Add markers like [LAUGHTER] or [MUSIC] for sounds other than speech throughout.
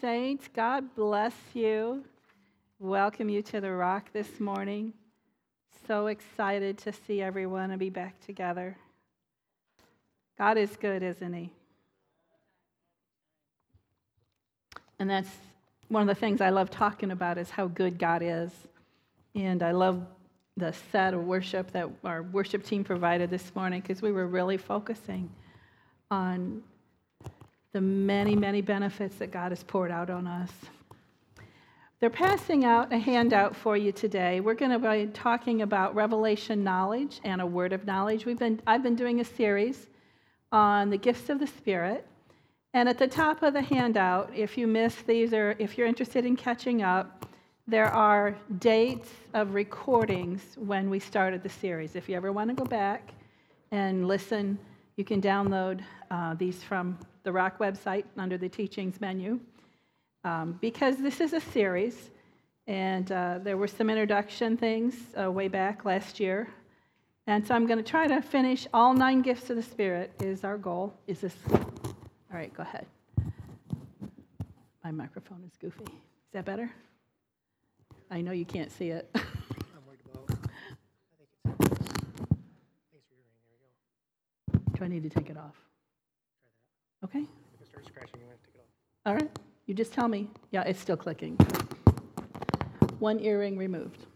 saints. God bless you. Welcome you to the Rock this morning. So excited to see everyone and be back together. God is good, isn't He? And that's one of the things I love talking about is how good God is. And I love the set of worship that our worship team provided this morning because we were really focusing on the many, many benefits that God has poured out on us. They're passing out a handout for you today. We're going to be talking about revelation knowledge and a word of knowledge. We've been, I've been doing a series on the gifts of the Spirit. And at the top of the handout, if you miss these or if you're interested in catching up, there are dates of recordings when we started the series. If you ever want to go back and listen, you can download uh, these from the Rock website under the teachings menu. Um, because this is a series, and uh, there were some introduction things uh, way back last year. And so I'm going to try to finish all nine gifts of the Spirit, is our goal. Is this? All right, go ahead. My microphone is goofy. Is that better? I know you can't see it. [LAUGHS] Do I need to take it off? Okay. If it starts scratching, you want to off. All right. You just tell me. Yeah, it's still clicking. One earring removed.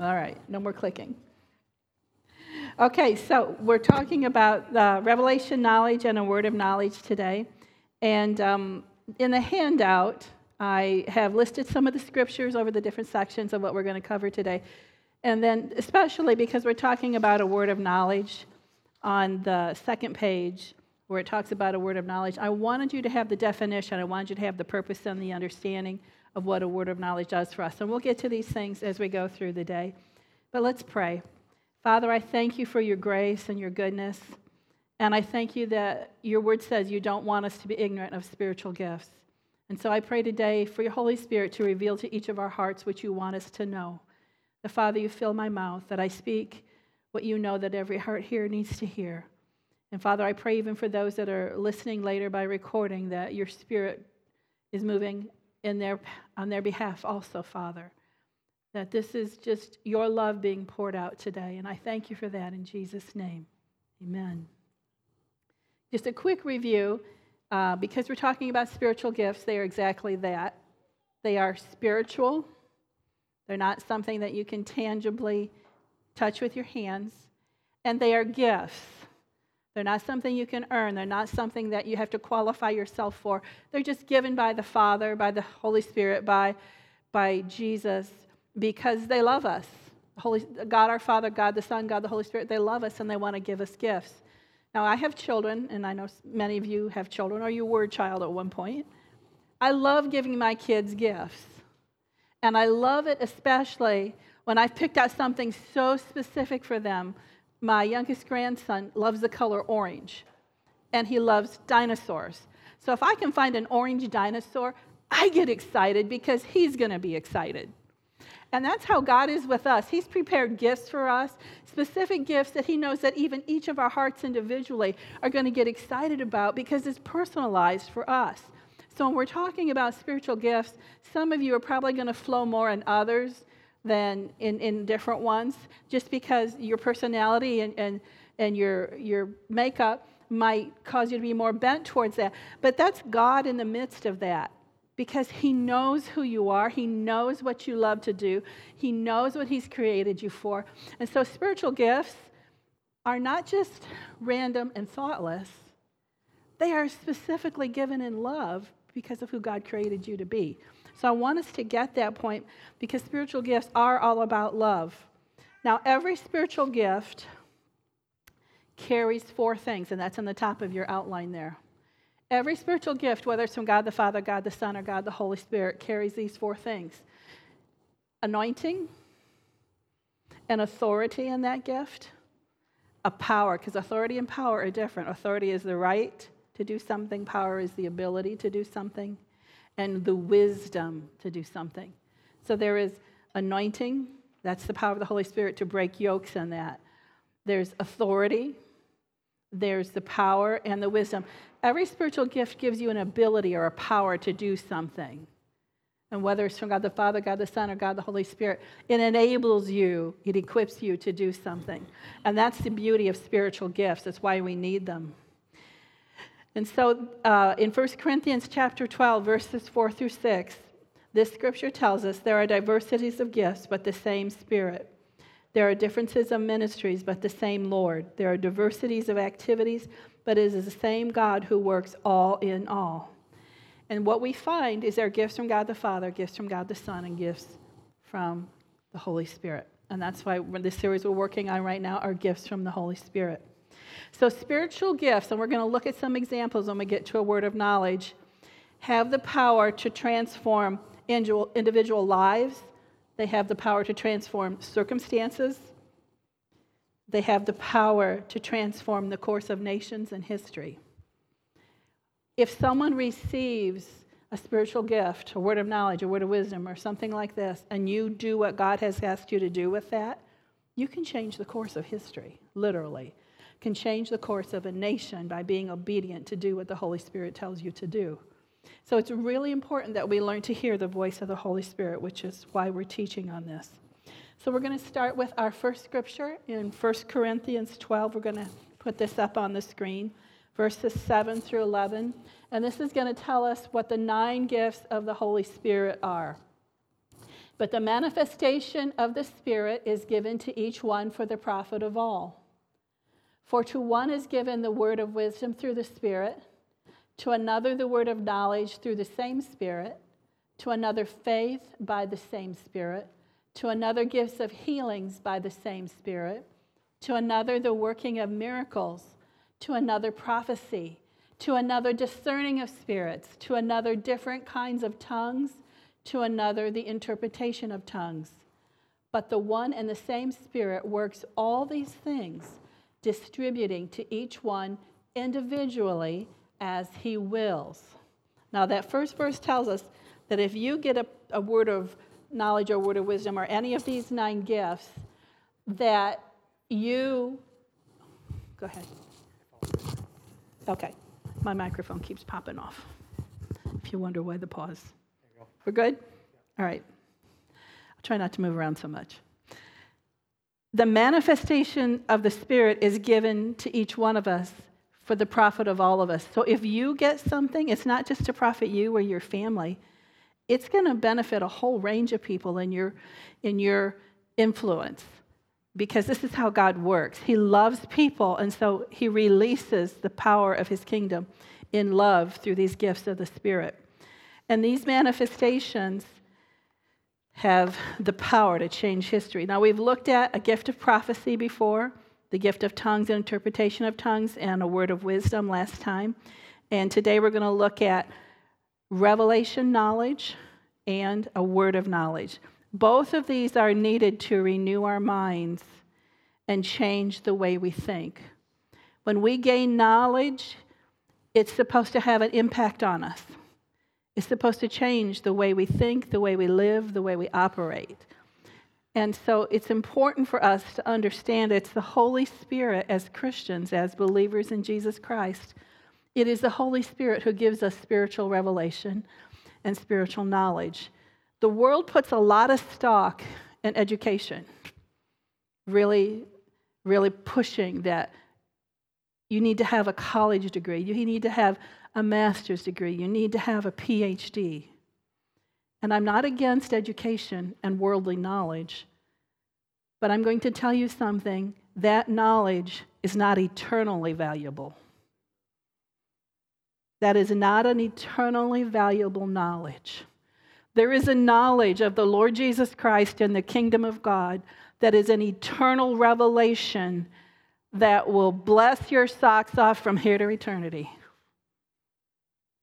All right. No more clicking. Okay, so we're talking about the revelation knowledge and a word of knowledge today. And um, in the handout, I have listed some of the scriptures over the different sections of what we're going to cover today. And then, especially because we're talking about a word of knowledge on the second page, where it talks about a word of knowledge, I wanted you to have the definition. I wanted you to have the purpose and the understanding of what a word of knowledge does for us. And we'll get to these things as we go through the day. But let's pray. Father, I thank you for your grace and your goodness. And I thank you that your word says you don't want us to be ignorant of spiritual gifts. And so I pray today for your Holy Spirit to reveal to each of our hearts what you want us to know. The Father, you fill my mouth, that I speak what you know that every heart here needs to hear. And Father, I pray even for those that are listening later by recording that your Spirit is moving in their, on their behalf also, Father. That this is just your love being poured out today. And I thank you for that in Jesus' name. Amen. Just a quick review. Uh, because we're talking about spiritual gifts, they are exactly that. They are spiritual, they're not something that you can tangibly touch with your hands, and they are gifts. They're not something you can earn. They're not something that you have to qualify yourself for. They're just given by the Father, by the Holy Spirit, by, by Jesus, because they love us. Holy, God our Father, God the Son, God the Holy Spirit, they love us and they want to give us gifts. Now, I have children, and I know many of you have children, or you were a child at one point. I love giving my kids gifts. And I love it especially when I've picked out something so specific for them. My youngest grandson loves the color orange, and he loves dinosaurs. So if I can find an orange dinosaur, I get excited because he's going to be excited. And that's how God is with us. He's prepared gifts for us, specific gifts that He knows that even each of our hearts individually are going to get excited about because it's personalized for us. So when we're talking about spiritual gifts, some of you are probably going to flow more in others than in, in different ones, just because your personality and, and, and your, your makeup might cause you to be more bent towards that. But that's God in the midst of that because He knows who you are. He knows what you love to do. He knows what He's created you for. And so, spiritual gifts are not just random and thoughtless, they are specifically given in love because of who God created you to be. So, I want us to get that point because spiritual gifts are all about love. Now, every spiritual gift carries four things, and that's on the top of your outline there. Every spiritual gift, whether it's from God the Father, God the Son, or God the Holy Spirit, carries these four things anointing, an authority in that gift, a power, because authority and power are different. Authority is the right to do something, power is the ability to do something, and the wisdom to do something. So there is anointing, that's the power of the Holy Spirit to break yokes in that. There's authority, there's the power and the wisdom. Every spiritual gift gives you an ability or a power to do something. And whether it's from God the Father, God the Son, or God the Holy Spirit, it enables you, it equips you to do something. And that's the beauty of spiritual gifts. That's why we need them. And so uh, in 1 Corinthians chapter 12, verses 4 through 6, this scripture tells us there are diversities of gifts, but the same Spirit. There are differences of ministries, but the same Lord. There are diversities of activities, but it is the same God who works all in all. And what we find is there are gifts from God the Father, gifts from God the Son, and gifts from the Holy Spirit. And that's why the series we're working on right now are gifts from the Holy Spirit. So, spiritual gifts, and we're going to look at some examples when we get to a word of knowledge, have the power to transform individual lives, they have the power to transform circumstances, they have the power to transform the course of nations and history. If someone receives a spiritual gift, a word of knowledge, a word of wisdom, or something like this, and you do what God has asked you to do with that, you can change the course of history, literally. Can change the course of a nation by being obedient to do what the Holy Spirit tells you to do. So it's really important that we learn to hear the voice of the Holy Spirit, which is why we're teaching on this. So we're going to start with our first scripture in 1 Corinthians 12. We're going to put this up on the screen, verses 7 through 11. And this is going to tell us what the nine gifts of the Holy Spirit are. But the manifestation of the Spirit is given to each one for the profit of all. For to one is given the word of wisdom through the Spirit to another the word of knowledge through the same Spirit, to another faith by the same Spirit, to another gifts of healings by the same Spirit, to another the working of miracles, to another prophecy, to another discerning of spirits, to another different kinds of tongues, to another the interpretation of tongues. But the one and the same Spirit works all these things, distributing to each one individually as he wills. Now, that first verse tells us that if you get a, a word of knowledge or word of wisdom or any of these nine gifts, that you. Go ahead. Okay. My microphone keeps popping off. If you wonder why the pause. We're good? All right. I'll try not to move around so much. The manifestation of the Spirit is given to each one of us for the profit of all of us. So if you get something, it's not just to profit you or your family. It's going to benefit a whole range of people in your in your influence because this is how God works. He loves people and so he releases the power of his kingdom in love through these gifts of the spirit. And these manifestations have the power to change history. Now, we've looked at a gift of prophecy before the gift of tongues and interpretation of tongues, and a word of wisdom last time. And today we're going to look at revelation knowledge and a word of knowledge. Both of these are needed to renew our minds and change the way we think. When we gain knowledge, it's supposed to have an impact on us. It's supposed to change the way we think, the way we live, the way we operate. And so it's important for us to understand it's the Holy Spirit as Christians, as believers in Jesus Christ. It is the Holy Spirit who gives us spiritual revelation and spiritual knowledge. The world puts a lot of stock in education, really, really pushing that you need to have a college degree, you need to have a master's degree, you need to have a PhD. And I'm not against education and worldly knowledge, but I'm going to tell you something that knowledge is not eternally valuable. That is not an eternally valuable knowledge. There is a knowledge of the Lord Jesus Christ and the kingdom of God that is an eternal revelation that will bless your socks off from here to eternity.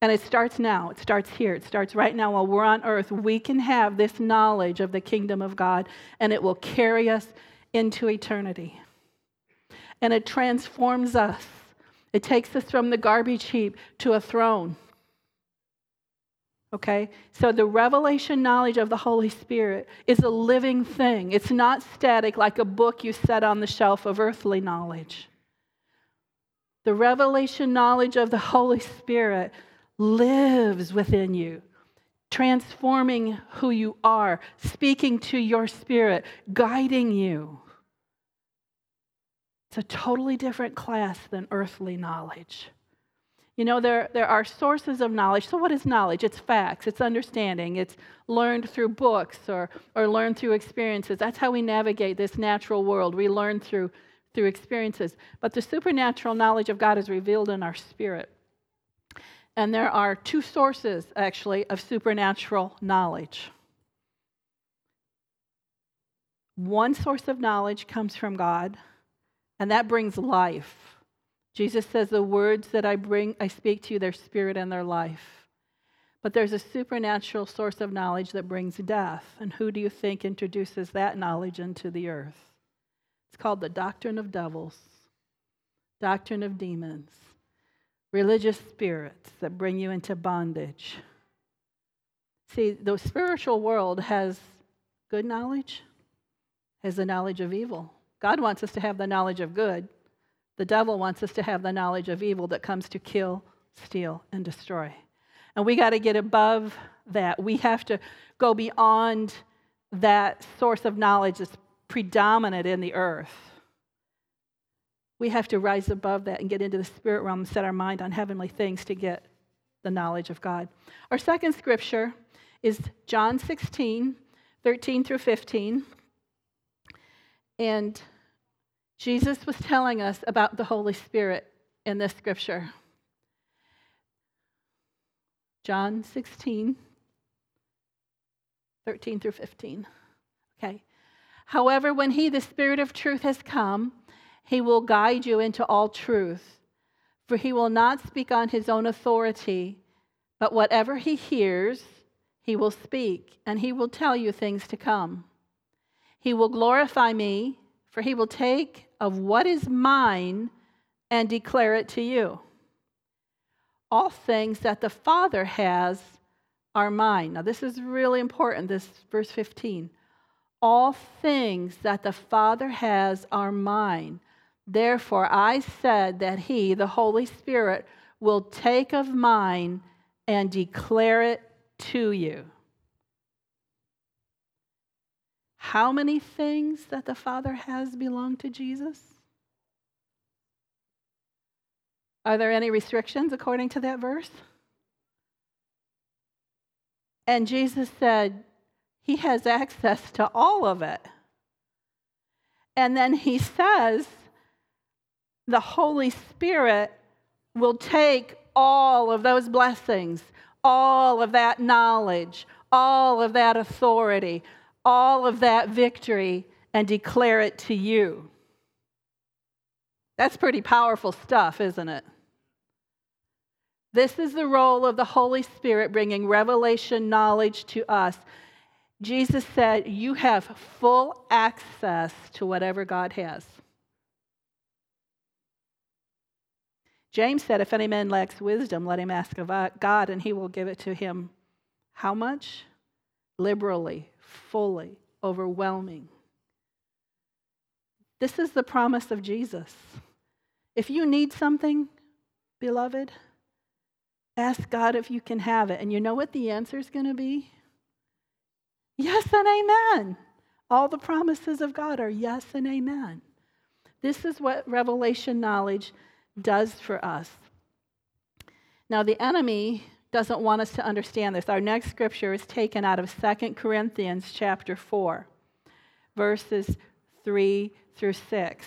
And it starts now. It starts here. It starts right now while we're on earth. We can have this knowledge of the kingdom of God, and it will carry us into eternity. And it transforms us. It takes us from the garbage heap to a throne. Okay? So the revelation knowledge of the Holy Spirit is a living thing. It's not static like a book you set on the shelf of earthly knowledge. The revelation knowledge of the Holy Spirit lives within you, transforming who you are, speaking to your spirit, guiding you. It's a totally different class than earthly knowledge. You know, there, there are sources of knowledge. So, what is knowledge? It's facts, it's understanding, it's learned through books or, or learned through experiences. That's how we navigate this natural world. We learn through, through experiences. But the supernatural knowledge of God is revealed in our spirit. And there are two sources, actually, of supernatural knowledge. One source of knowledge comes from God, and that brings life. Jesus says, The words that I bring, I speak to you, their spirit and their life. But there's a supernatural source of knowledge that brings death. And who do you think introduces that knowledge into the earth? It's called the doctrine of devils, doctrine of demons, religious spirits that bring you into bondage. See, the spiritual world has good knowledge, has the knowledge of evil. God wants us to have the knowledge of good. The devil wants us to have the knowledge of evil that comes to kill, steal, and destroy. And we got to get above that. We have to go beyond that source of knowledge that's predominant in the earth. We have to rise above that and get into the spirit realm and set our mind on heavenly things to get the knowledge of God. Our second scripture is John 16, 13 through 15. And Jesus was telling us about the Holy Spirit in this scripture. John 16, 13 through 15. Okay. However, when He, the Spirit of truth, has come, He will guide you into all truth. For He will not speak on His own authority, but whatever He hears, He will speak, and He will tell you things to come. He will glorify me, for He will take of what is mine and declare it to you. All things that the Father has are mine. Now, this is really important, this verse 15. All things that the Father has are mine. Therefore, I said that He, the Holy Spirit, will take of mine and declare it to you. How many things that the Father has belong to Jesus? Are there any restrictions according to that verse? And Jesus said he has access to all of it. And then he says the Holy Spirit will take all of those blessings, all of that knowledge, all of that authority, all of that victory and declare it to you. That's pretty powerful stuff, isn't it? This is the role of the Holy Spirit bringing revelation knowledge to us. Jesus said, You have full access to whatever God has. James said, If any man lacks wisdom, let him ask of uh, God, and he will give it to him. How much? Liberally, fully, overwhelming. This is the promise of Jesus. If you need something, beloved, ask God if you can have it. And you know what the answer is going to be? Yes and amen. All the promises of God are yes and amen. This is what revelation knowledge does for us. Now, the enemy doesn't want us to understand this. Our next scripture is taken out of 2 Corinthians chapter 4, verses 3 through 6.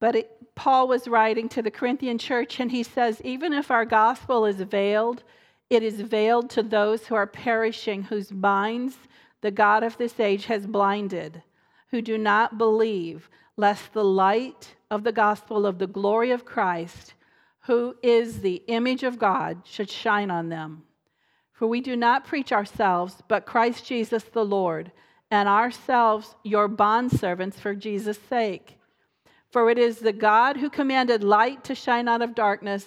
But it, Paul was writing to the Corinthian church, and he says, Even if our gospel is veiled, it is veiled to those who are perishing, whose minds the God of this age has blinded, who do not believe, lest the light of the gospel of the glory of Christ who is the image of God, should shine on them. For we do not preach ourselves, but Christ Jesus the Lord, and ourselves your bondservants for Jesus' sake. For it is the God who commanded light to shine out of darkness,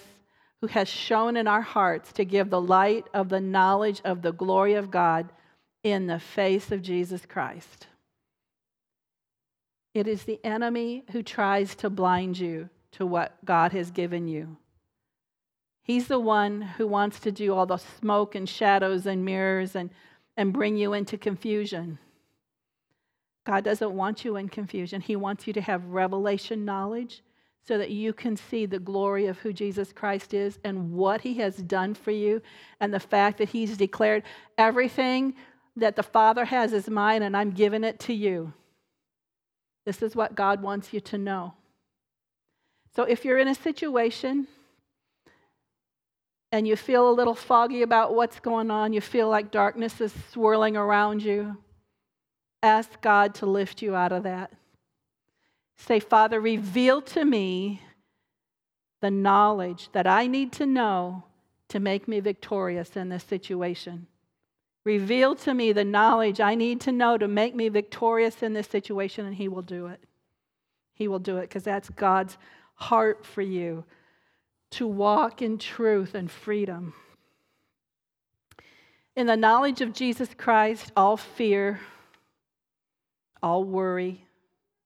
who has shone in our hearts to give the light of the knowledge of the glory of God in the face of Jesus Christ. It is the enemy who tries to blind you to what God has given you. He's the one who wants to do all the smoke and shadows and mirrors and, and bring you into confusion. God doesn't want you in confusion. He wants you to have revelation knowledge so that you can see the glory of who Jesus Christ is and what he has done for you and the fact that he's declared everything that the Father has is mine and I'm giving it to you. This is what God wants you to know. So if you're in a situation and you feel a little foggy about what's going on, you feel like darkness is swirling around you, ask God to lift you out of that. Say, Father, reveal to me the knowledge that I need to know to make me victorious in this situation. Reveal to me the knowledge I need to know to make me victorious in this situation, and He will do it. He will do it because that's God's heart for you to walk in truth and freedom. In the knowledge of Jesus Christ, all fear, all worry,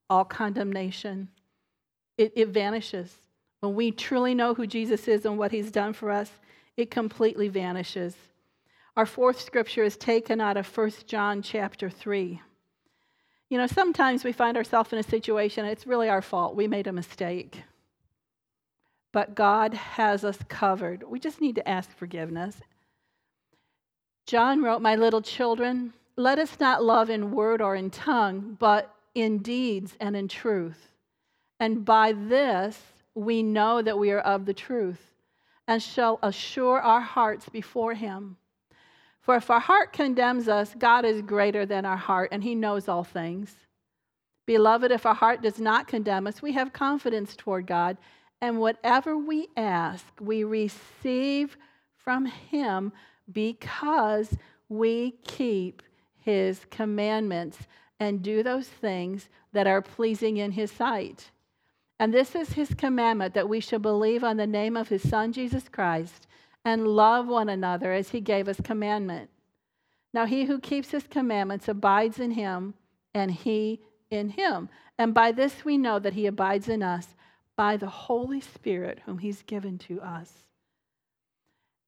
all condemnation, it, it vanishes. When we truly know who Jesus is and what he's done for us, it completely vanishes. Our fourth scripture is taken out of 1 John chapter 3. You know, sometimes we find ourselves in a situation, it's really our fault. We made a mistake. But God has us covered. We just need to ask forgiveness. John wrote, My little children, let us not love in word or in tongue, but in deeds and in truth. And by this we know that we are of the truth and shall assure our hearts before Him. For if our heart condemns us, God is greater than our heart, and He knows all things. Beloved, if our heart does not condemn us, we have confidence toward God, and whatever we ask, we receive from Him because we keep His commandments and do those things that are pleasing in His sight. And this is His commandment that we should believe on the name of His Son, Jesus Christ and love one another as he gave us commandment. Now, he who keeps his commandments abides in him, and he in him. And by this we know that he abides in us by the Holy Spirit, whom he's given to us.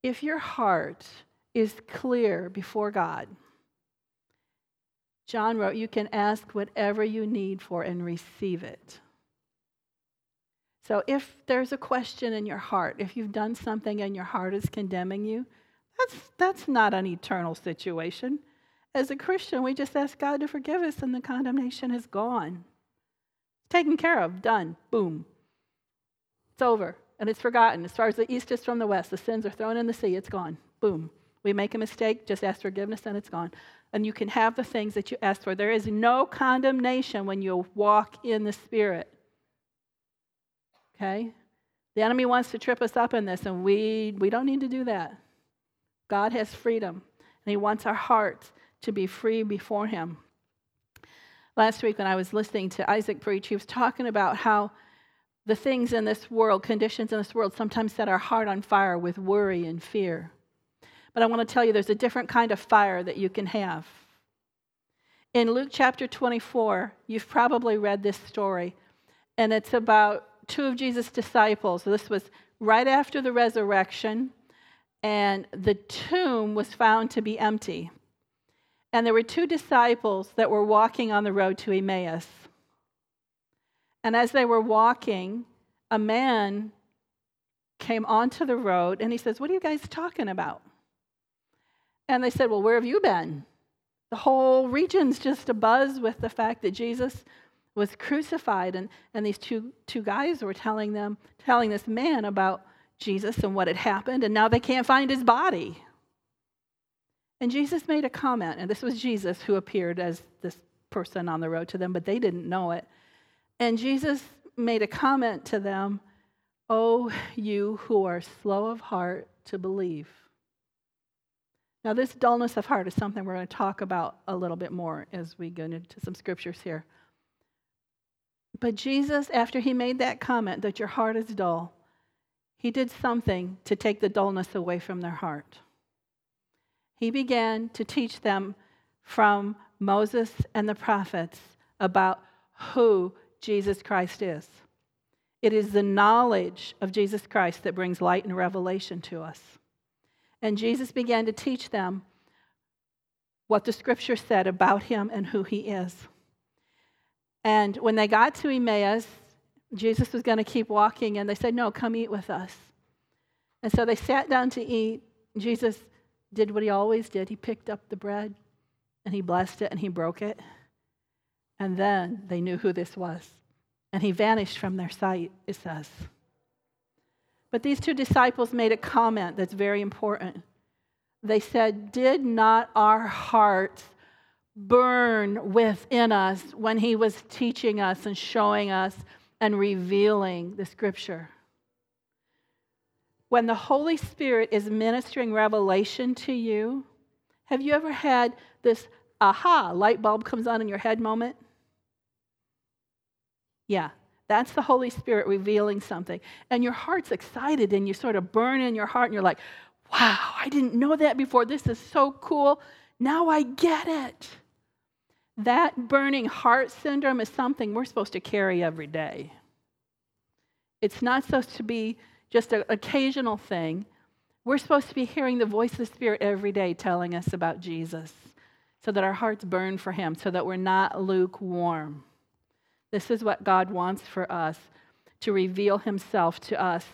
If your heart is clear before God, John wrote, you can ask whatever you need for and receive it. So if there's a question in your heart, if you've done something and your heart is condemning you, that's, that's not an eternal situation. As a Christian, we just ask God to forgive us and the condemnation is gone. Taken care of, done, boom. It's over and it's forgotten. As far as the east is from the west, the sins are thrown in the sea, it's gone, boom. We make a mistake, just ask forgiveness and it's gone. And you can have the things that you asked for. There is no condemnation when you walk in the Spirit. Okay? The enemy wants to trip us up in this, and we, we don't need to do that. God has freedom, and He wants our hearts to be free before Him. Last week, when I was listening to Isaac preach, he was talking about how the things in this world, conditions in this world, sometimes set our heart on fire with worry and fear. But I want to tell you there's a different kind of fire that you can have. In Luke chapter 24, you've probably read this story, and it's about two of Jesus' disciples. This was right after the resurrection, and the tomb was found to be empty. And there were two disciples that were walking on the road to Emmaus. And as they were walking, a man came onto the road and he says, What are you guys talking about? And they said, Well, where have you been? The whole region's just abuzz with the fact that Jesus was crucified and, and these two, two guys were telling them telling this man about jesus and what had happened and now they can't find his body. And jesus made a comment and this was jesus who appeared as this person on the road to them but they didn't know it. And jesus made a comment to them oh you who are slow of heart to believe. Now this dullness of heart is something we're going to talk about a little bit more as we go into some scriptures here but Jesus, after he made that comment that your heart is dull, he did something to take the dullness away from their heart. He began to teach them from Moses and the prophets about who Jesus Christ is. It is the knowledge of Jesus Christ that brings light and revelation to us. And Jesus began to teach them what the scripture said about him and who he is. And when they got to Emmaus, Jesus was going to keep walking, and they said, No, come eat with us. And so they sat down to eat. Jesus did what he always did. He picked up the bread and he blessed it and he broke it. And then they knew who this was. And he vanished from their sight, it says. But these two disciples made a comment that's very important. They said, Did not our hearts burn within us when he was teaching us and showing us and revealing the scripture? When the Holy Spirit is ministering revelation to you, have you ever had this aha, light bulb comes on in your head moment? Yeah, that's the Holy Spirit revealing something. And your heart's excited and you sort of burn in your heart and you're like, wow, I didn't know that before. This is so cool. Now I get it. That burning heart syndrome is something we're supposed to carry every day. It's not supposed to be just an occasional thing. We're supposed to be hearing the voice of the Spirit every day telling us about Jesus so that our hearts burn for Him, so that we're not lukewarm. This is what God wants for us to reveal Himself to us.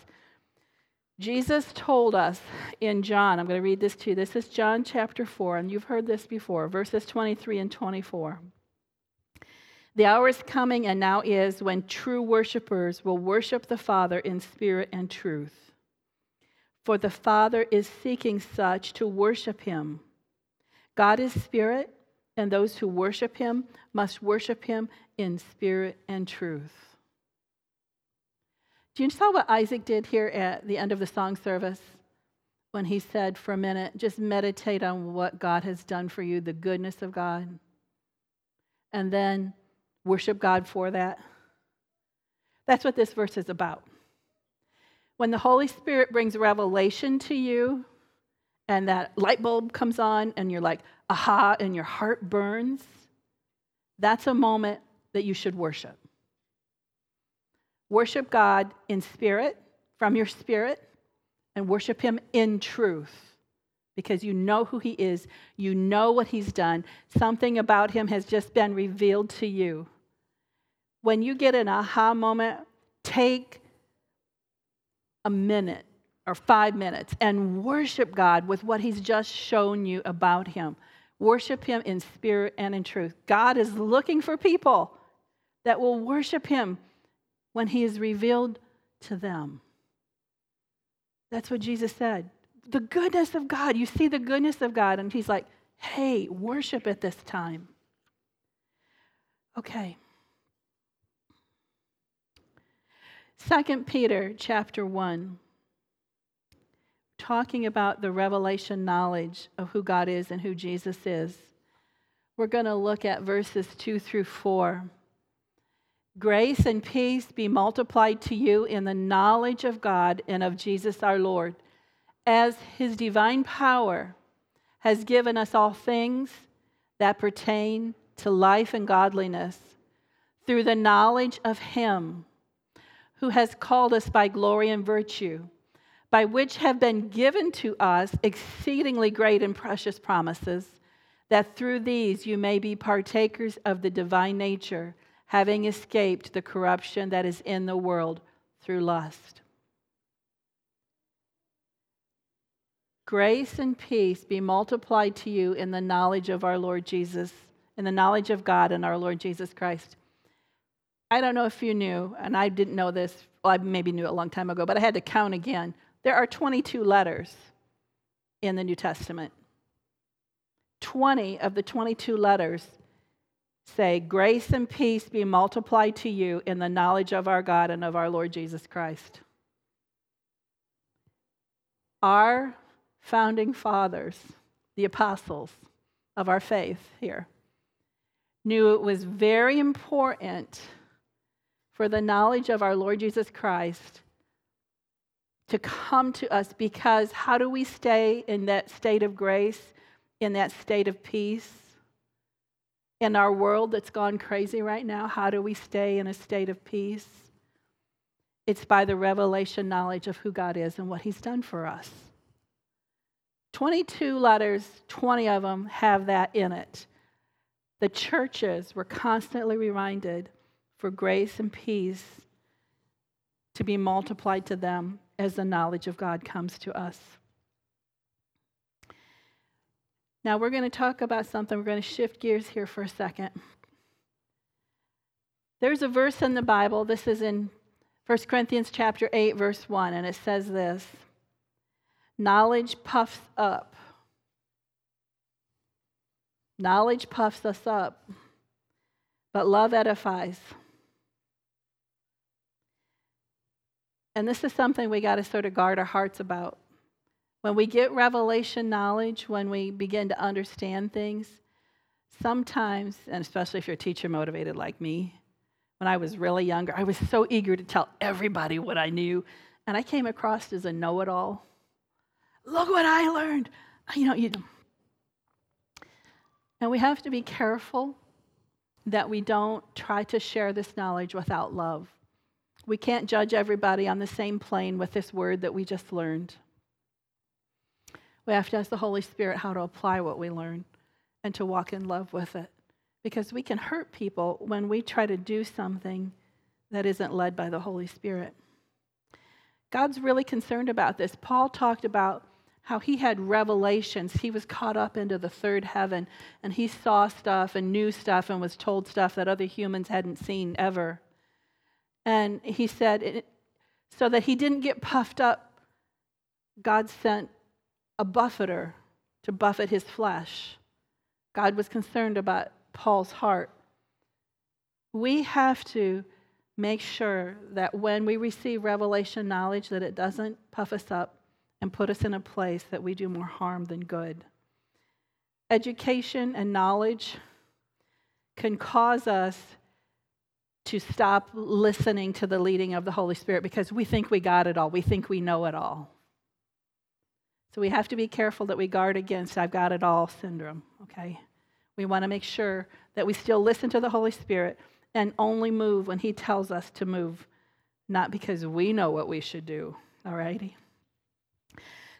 Jesus told us in John, I'm going to read this to you. This is John chapter 4, and you've heard this before, verses 23 and 24. The hour is coming and now is when true worshipers will worship the Father in spirit and truth. For the Father is seeking such to worship him. God is spirit, and those who worship him must worship him in spirit and truth. Do you saw what Isaac did here at the end of the song service? When he said for a minute, just meditate on what God has done for you, the goodness of God. And then worship God for that. That's what this verse is about. When the Holy Spirit brings revelation to you, and that light bulb comes on, and you're like, aha, and your heart burns, that's a moment that you should worship. Worship God in spirit, from your spirit, and worship Him in truth because you know who He is, you know what He's done. Something about Him has just been revealed to you when you get an aha moment, take a minute or five minutes and worship God with what He's just shown you about Him. Worship Him in spirit and in truth. God is looking for people that will worship Him when He is revealed to them. That's what Jesus said. The goodness of God. You see the goodness of God, and He's like, hey, worship at this time. Okay. 2 Peter chapter 1, talking about the revelation knowledge of who God is and who Jesus is. We're going to look at verses 2 through 4. Grace and peace be multiplied to you in the knowledge of God and of Jesus our Lord, as his divine power has given us all things that pertain to life and godliness through the knowledge of him who has called us by glory and virtue, by which have been given to us exceedingly great and precious promises, that through these you may be partakers of the divine nature, having escaped the corruption that is in the world through lust. Grace and peace be multiplied to you in the knowledge of our Lord Jesus, in the knowledge of God and our Lord Jesus Christ I don't know if you knew, and I didn't know this, well, I maybe knew it a long time ago, but I had to count again. There are 22 letters in the New Testament. 20 of the 22 letters say, Grace and peace be multiplied to you in the knowledge of our God and of our Lord Jesus Christ. Our founding fathers, the apostles of our faith here, knew it was very important for the knowledge of our Lord Jesus Christ to come to us because how do we stay in that state of grace, in that state of peace? In our world that's gone crazy right now, how do we stay in a state of peace? it's by the revelation knowledge of who God is and what He's done for us. 22 letters, 20 of them have that in it. The churches were constantly reminded for grace and peace to be multiplied to them as the knowledge of God comes to us. Now we're going to talk about something. We're going to shift gears here for a second. There's a verse in the Bible. This is in 1 Corinthians chapter 8 verse 1 and it says this. Knowledge puffs up. Knowledge puffs us up, but love edifies. And this is something we got to sort of guard our hearts about. When we get revelation knowledge, when we begin to understand things, sometimes, and especially if you're teacher motivated like me, when I was really younger, I was so eager to tell everybody what I knew. And I came across as a know it all. Look what I learned. You know, you, and we have to be careful that we don't try to share this knowledge without love. We can't judge everybody on the same plane with this word that we just learned. We have to ask the Holy Spirit how to apply what we learn and to walk in love with it. Because we can hurt people when we try to do something that isn't led by the Holy Spirit. God's really concerned about this. Paul talked about how he had revelations. He was caught up into the third heaven and he saw stuff and knew stuff and was told stuff that other humans hadn't seen ever. And he said, so that he didn't get puffed up, God sent a buffeter to buffet his flesh. God was concerned about Paul's heart. We have to make sure that when we receive revelation knowledge that it doesn't puff us up and put us in a place that we do more harm than good. Education and knowledge can cause us to stop listening to the leading of the Holy Spirit because we think we got it all. We think we know it all. So we have to be careful that we guard against I've got it all syndrome, okay? We want to make sure that we still listen to the Holy Spirit and only move when He tells us to move, not because we know what we should do, all righty?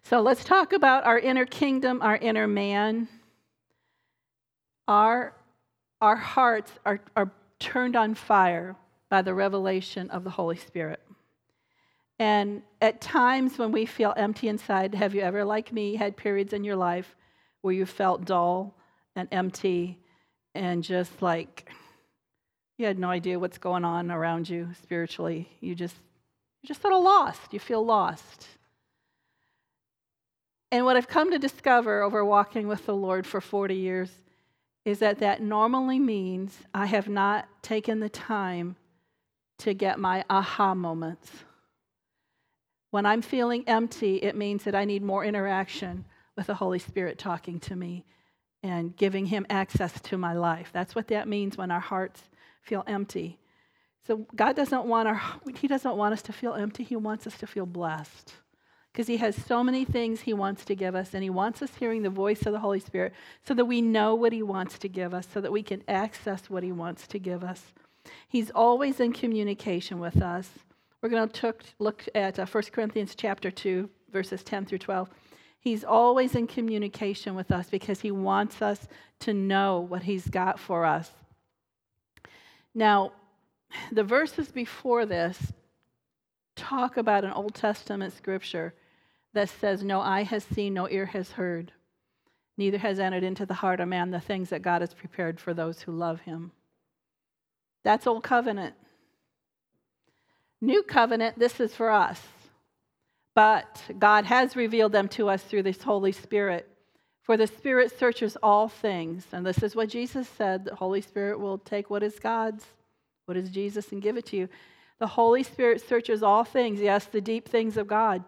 So let's talk about our inner kingdom, our inner man. Our, our hearts are, are turned on fire by the revelation of the Holy Spirit. And at times when we feel empty inside, have you ever, like me, had periods in your life where you felt dull and empty and just like you had no idea what's going on around you spiritually? You just, you're just sort of lost. You feel lost. And what I've come to discover over walking with the Lord for 40 years is that that normally means I have not taken the time to get my aha moments. When I'm feeling empty, it means that I need more interaction with the Holy Spirit talking to me and giving Him access to my life. That's what that means when our hearts feel empty. So God doesn't want our He doesn't want us to feel empty. He wants us to feel blessed because He has so many things He wants to give us, and He wants us hearing the voice of the Holy Spirit so that we know what He wants to give us, so that we can access what He wants to give us. He's always in communication with us. We're going to look at uh, 1 Corinthians chapter 2, verses 10 through 12. He's always in communication with us because he wants us to know what he's got for us. Now, the verses before this talk about an Old Testament scripture that says, No eye has seen, no ear has heard, neither has entered into the heart of man the things that God has prepared for those who love him. That's Old Covenant. New Covenant, this is for us. But God has revealed them to us through this Holy Spirit. For the Spirit searches all things. And this is what Jesus said the Holy Spirit will take what is God's, what is Jesus, and give it to you. The Holy Spirit searches all things, yes, the deep things of God.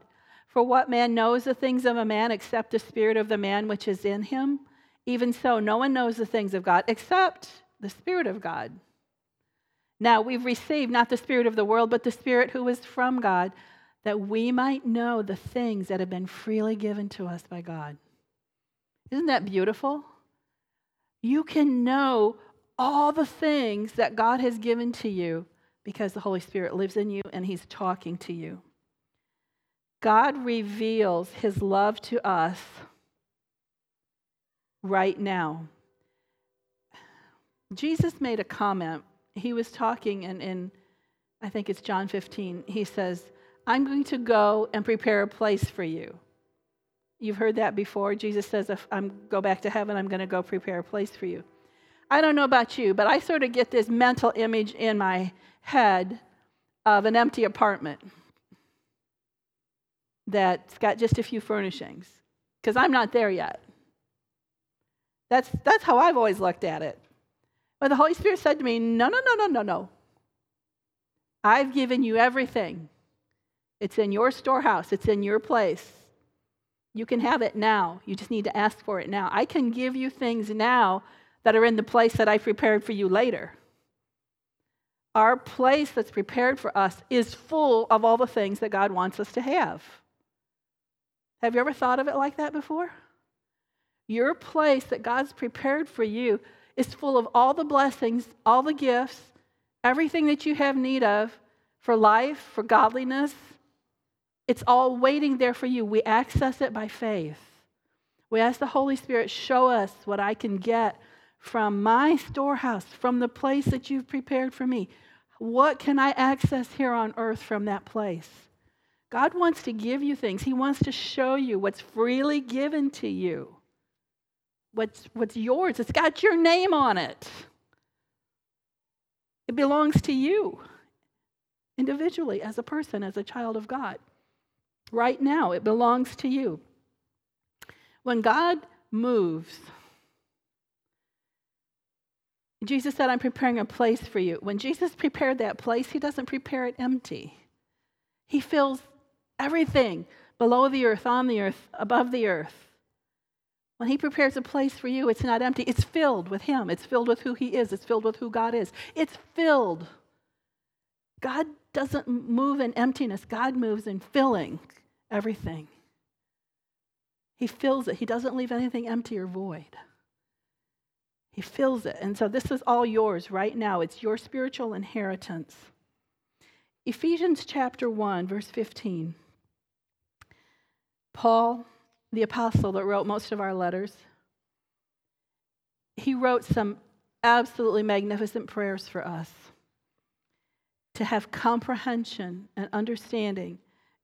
For what man knows the things of a man except the spirit of the man which is in him? Even so, no one knows the things of God except the Spirit of God. Now we've received not the Spirit of the world, but the Spirit who is from God, that we might know the things that have been freely given to us by God. Isn't that beautiful? You can know all the things that God has given to you because the Holy Spirit lives in you and He's talking to you. God reveals His love to us right now. Jesus made a comment. He was talking and in, I think it's John 15. He says, I'm going to go and prepare a place for you. You've heard that before. Jesus says, if I'm go back to heaven, I'm going to go prepare a place for you. I don't know about you, but I sort of get this mental image in my head of an empty apartment that's got just a few furnishings, because I'm not there yet. That's, that's how I've always looked at it. But the Holy Spirit said to me, No, no, no, no, no, no. I've given you everything. It's in your storehouse, it's in your place. You can have it now. You just need to ask for it now. I can give you things now that are in the place that I prepared for you later. Our place that's prepared for us is full of all the things that God wants us to have. Have you ever thought of it like that before? Your place that God's prepared for you is full of all the blessings, all the gifts, everything that you have need of for life, for godliness. It's all waiting there for you. We access it by faith. We ask the Holy Spirit, show us what I can get from my storehouse, from the place that you've prepared for me. What can I access here on earth from that place? God wants to give you things. He wants to show you what's freely given to you. What's, what's yours. It's got your name on it. It belongs to you individually, as a person, as a child of God. Right now, it belongs to you. When God moves, Jesus said, I'm preparing a place for you. When Jesus prepared that place, he doesn't prepare it empty. He fills everything below the earth, on the earth, above the earth. When he prepares a place for you, it's not empty. It's filled with him. It's filled with who he is. It's filled with who God is. It's filled. God doesn't move in emptiness, God moves in filling everything. He fills it, He doesn't leave anything empty or void. He fills it. And so this is all yours right now. It's your spiritual inheritance. Ephesians chapter 1, verse 15. Paul, the apostle that wrote most of our letters, he wrote some absolutely magnificent prayers for us to have comprehension and understanding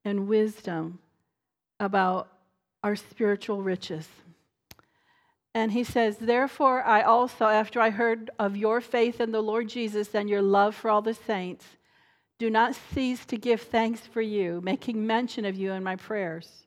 and wisdom about our spiritual riches. And he says, Therefore, I also, after I heard of your faith in the Lord Jesus and your love for all the saints, do not cease to give thanks for you, making mention of you in my prayers,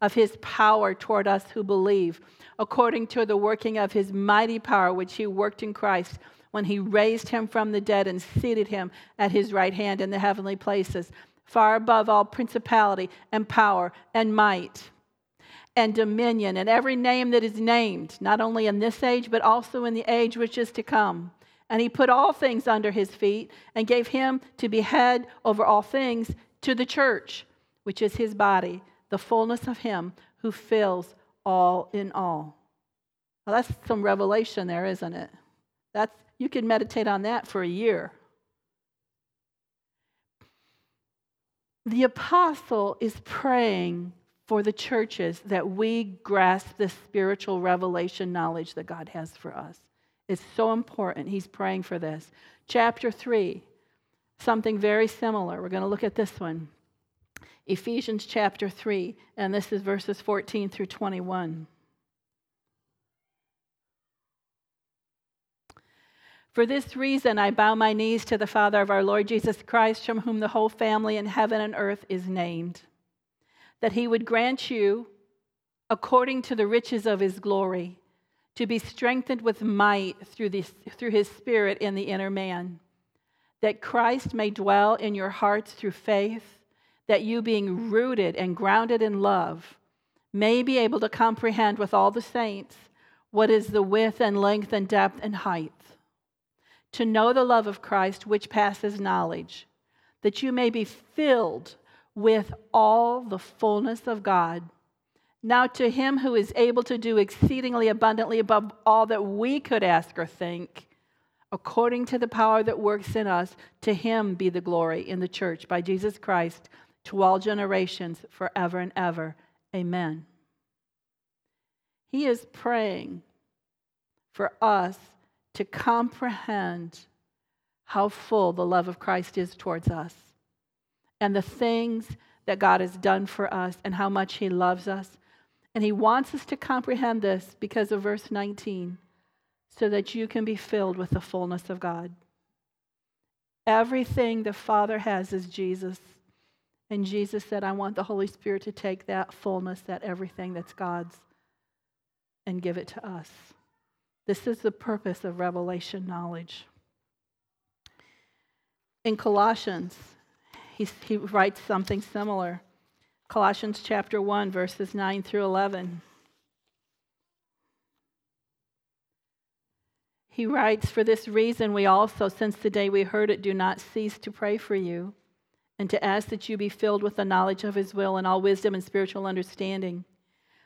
of his power toward us who believe, according to the working of his mighty power, which he worked in Christ when he raised him from the dead and seated him at his right hand in the heavenly places, far above all principality and power and might? and dominion and every name that is named, not only in this age, but also in the age which is to come. And he put all things under his feet and gave him to be head over all things to the church, which is his body, the fullness of him who fills all in all. Well, that's some revelation there, isn't it? That's, you can meditate on that for a year. The apostle is praying for the churches that we grasp the spiritual revelation knowledge that God has for us. It's so important. He's praying for this. Chapter 3, something very similar. We're going to look at this one. Ephesians chapter 3, and this is verses 14 through 21. For this reason, I bow my knees to the Father of our Lord Jesus Christ, from whom the whole family in heaven and earth is named that he would grant you, according to the riches of his glory, to be strengthened with might through, this, through his spirit in the inner man, that Christ may dwell in your hearts through faith, that you, being rooted and grounded in love, may be able to comprehend with all the saints what is the width and length and depth and height, to know the love of Christ which passes knowledge, that you may be filled with all the fullness of God. Now, to him who is able to do exceedingly abundantly above all that we could ask or think, according to the power that works in us, to him be the glory in the church by Jesus Christ to all generations forever and ever. Amen. He is praying for us to comprehend how full the love of Christ is towards us and the things that God has done for us and how much He loves us. And He wants us to comprehend this because of verse 19 so that you can be filled with the fullness of God. Everything the Father has is Jesus. And Jesus said, I want the Holy Spirit to take that fullness, that everything that's God's, and give it to us. This is the purpose of revelation knowledge. In Colossians, he, he writes something similar. Colossians chapter 1, verses 9 through 11. He writes, For this reason, we also, since the day we heard it, do not cease to pray for you and to ask that you be filled with the knowledge of his will and all wisdom and spiritual understanding,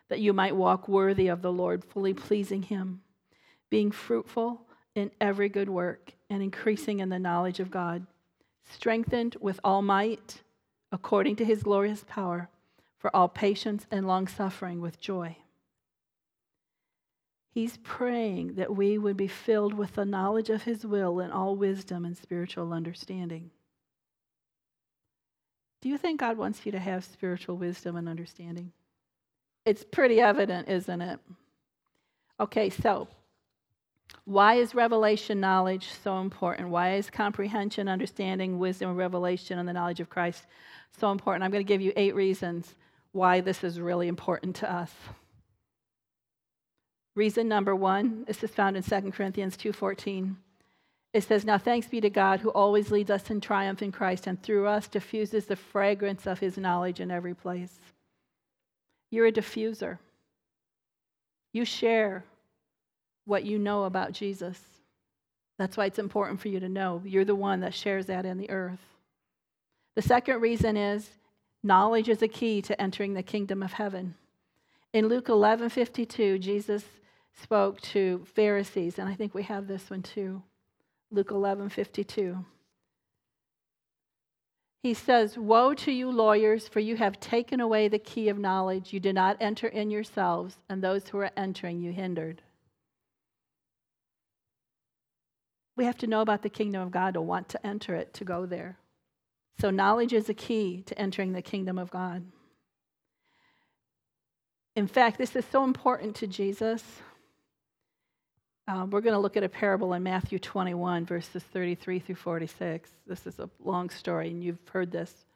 that you might walk worthy of the Lord, fully pleasing him, being fruitful in every good work and increasing in the knowledge of God, strengthened with all might according to his glorious power, for all patience and long suffering with joy He's praying that we would be filled with the knowledge of His will and all wisdom and spiritual understanding. Do you think God wants you to have spiritual wisdom and understanding? It's pretty evident, isn't it? Okay, so why is revelation knowledge so important? Why is comprehension, understanding, wisdom, revelation, and the knowledge of Christ so important? I'm going to give you eight reasons why this is really important to us. Reason number one, this is found in 2 Corinthians 2.14. It says, Now thanks be to God who always leads us in triumph in Christ and through us diffuses the fragrance of his knowledge in every place. You're a diffuser. You share what you know about Jesus. That's why it's important for you to know. You're the one that shares that in the earth. The second reason is knowledge is a key to entering the kingdom of heaven. In Luke 11 52, Jesus spoke to Pharisees, and I think we have this one too. Luke 11 52. He says, Woe to you, lawyers, for you have taken away the key of knowledge. You did not enter in yourselves, and those who are entering you hindered. We have to know about the kingdom of God to want to enter it, to go there. So, knowledge is a key to entering the kingdom of God. In fact, this is so important to Jesus um, we're going to look at a parable in Matthew 21, verses 33 through 46. This is a long story, and you've heard this.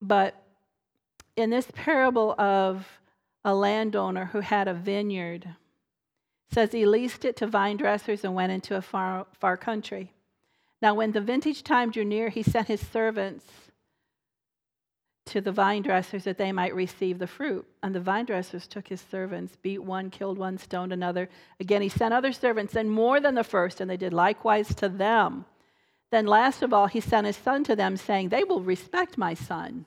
But in this parable of a landowner who had a vineyard, says he leased it to vine dressers and went into a far, far country. Now, when the vintage time drew near, he sent his servants to the vine dressers that they might receive the fruit. And the vine dressers took his servants, beat one, killed one, stoned another. Again, he sent other servants, and more than the first, and they did likewise to them. Then, last of all, he sent his son to them, saying, They will respect my son.